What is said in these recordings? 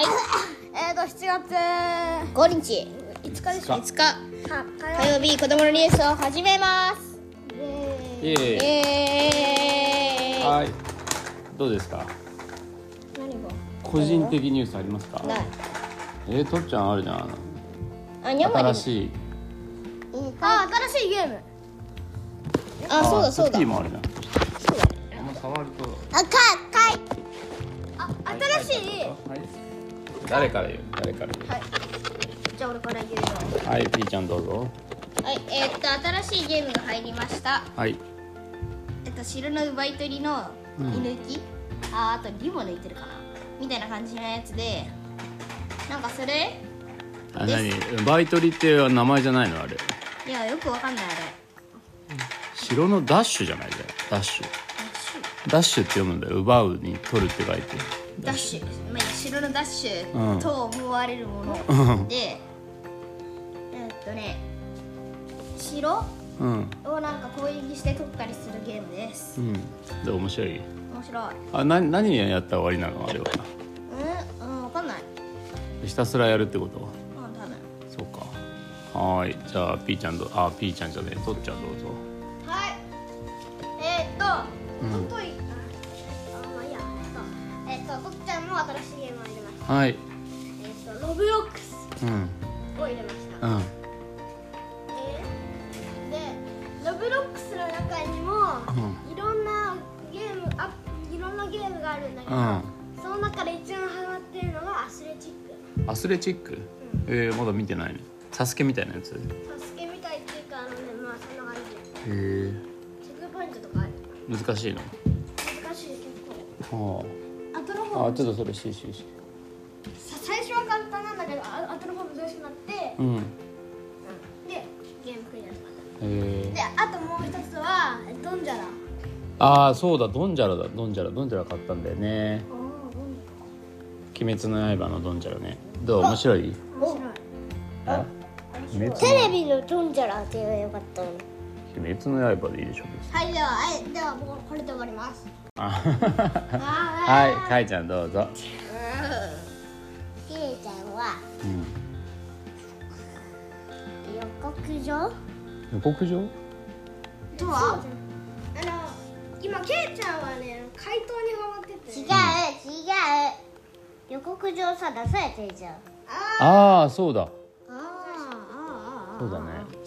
えーと7月。5日。5日でしょ？5日。か火火曜日子供のニュースを始めます。イエイ。エーイ。はい。どうですか？何が？個人的ニュースありますか？ない。えー、とっちゃんあるじゃん。あにゃんま新しい。あ新しいゲーム。あそうだそうだ。ーもあるじゃん。そうだね。あんま触ると。あかかい。あ新しい。はい誰から言う？誰から言う？はい。じゃあ俺から言うよ。はいピーちゃんどうぞ。はいえーっと新しいゲームが入りました。はい。えっと城の奪い取りの居抜き、ああとリボ抜いてるかな？みたいな感じのやつでなんかそれ？あ何？バイトリって名前じゃないの？あれ。いやよくわかんないあれ。城のダッシュじゃない？じゃんダッシュ？ダッシュって読むんだよ。奪うに取るって書いてダッシュ、まあ、城のダッシうんュと思われるもの、うん。でえっとね城うん。をなんか攻撃して取ったりするゲームです。うん。で面白い？面白い。あな何やったら終わりなの？あれは。うんうんわかんない。ひたすらやるってこと？うん多分そうか。はーい。じゃあピーちゃんどあピーちゃんじゃねえ。とっちゃんどうぞはい。えー、っと Roblox うん。を入れました、うん。えーで Roblox の中にも、ういろんなゲームあいろんなゲームがあるんだけど、うん。その中で一番ハマってるのがアスレチック。アスレチック？えー、まだ見てないね。サスケみたいなやつ？へサスケみたいっていうかあのねまあそんな感じ。えチェックポイントとかある。難しいの？難しい結構。あ。後の方ああちょっとそれしししさうん。でゲームクリアしました。えであともう一つはドンジャラ。ああそうだドンジャラだ。ドンジャラドンジャラ買ったんだよね。あ鬼滅の刃のドンジャラね。どう？面白い？あ？面白い。あテレビのドンジャラって言えばよかったの鬼滅の刃でいいでしょ別に。はいでははいではこれで終わります。はいかいちゃんどうぞ予告状予告状とはあの今ケイちゃんはね怪盗にハマってて。違う違う。予告状さ出されてるじゃん。あああそうだ。あああそうだね。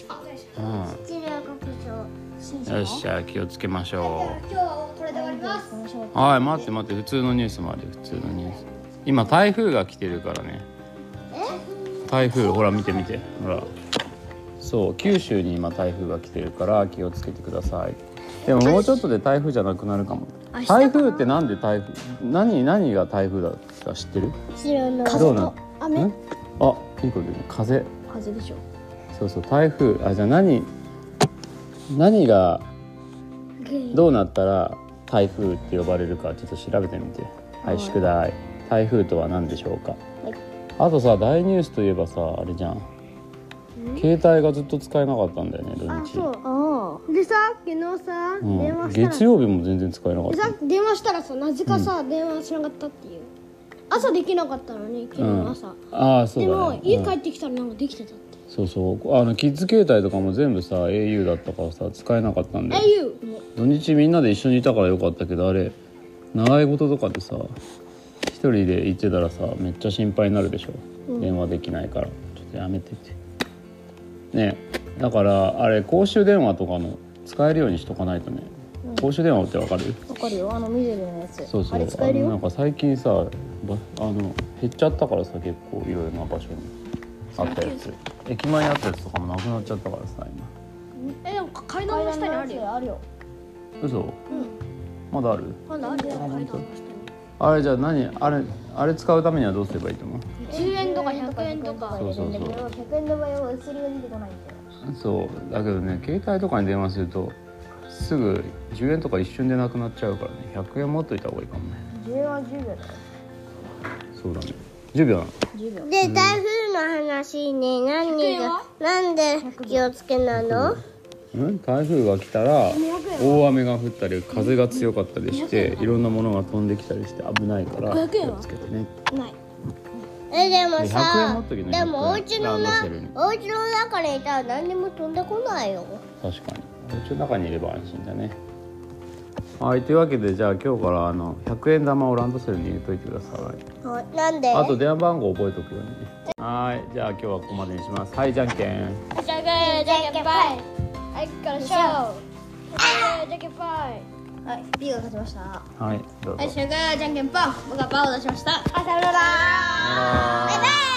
あう知ってる予告状んよしじゃあ気をつけましょ今日はこれで終わります。うはい待って待って普通のニュースもあるよ普通のニュース。今台風が来てるからね。台風ほら見て見て。ほらそう九州に今台風が来てるから気をつけてください。でももうちょっとで台風じゃなくなるかも。台風ってなんで台風？何何が台風だか知ってる？知らない。どうなん雨？ん？あいいこと言うね風？風でしょ。そうそう台風。あじゃあ何何がどうなったら台風って呼ばれるかちょっと調べてみて。はい。宿題。台風とは何でしょうか？あとさ大ニュースといえばさあれじゃん携帯がずっと使えなかったんだよね土日。ああでさ昨日さ、うん。電話したら月曜日も全然使えなかった。でさ電話したらさなぜかさ、電話しなかったっていう。朝できなかったのに昨日の朝、ああそうだね。でも家うん帰ってきたらなんかできてたって、そうそう。あのキッズ携帯とかも全部さ au だったからさ使えなかったんだよ。au も。土日みんなで一緒にいたからよかったけどあれ習い事とかでさ一人で行ってたらさめっちゃ心配になるでしょ、電話できないから。ちょっとやめてってね。えだからあれ公衆電話とかの使えるようにしとかないとね、公衆電話ってわかる？わかるよ。あの緑のやつ。そうそう。あれ使えるよ。なんか最近さばあの減っちゃったからさ結構いろいろな場所に。あったやつ。駅前にあったやつとかもなくなっちゃったからさ今。えでも階段の下にあるよ。あるよ。嘘、まだある？まだあるよ階段の下に。あれじゃあ何あれあれ使うためにはどうすればいいと思う？10円100円とか。そうそうそう。100円の場合は移りが出てこないんだよそう。だけどね携帯とかに電話するとすぐ10円とか一瞬でなくなっちゃうからね。100円持っといた方がいいかもね。10円は10秒だよ。そうだね。10秒なの。10秒。で台風の話ね。何がなんで気をつけなの？うん？台風が来たら大雨が降ったり風が強かったりしていろんなものが飛んできたりして危ないから500円は？気をつけてね。ないえでも100円さ持っときなでもお家のなお家の中にいたら何にも飛んでこないよ。確かに。お家の中にいれば安心だね。はいというわけでじゃあ今日からあの100円玉をランドセルに入れといてください。はいなんで？あと電話番号覚えとくように。ねはいじゃあ今日はここまでにします。はいじゃんけん。じゃんけんじゃんけんぽいはいからしょう。じゃん。けんぽいはい B が勝ちました。ははいどうぞ。いしょがじゃんけんぽん。僕はパーを出しました。あさよならバイバイ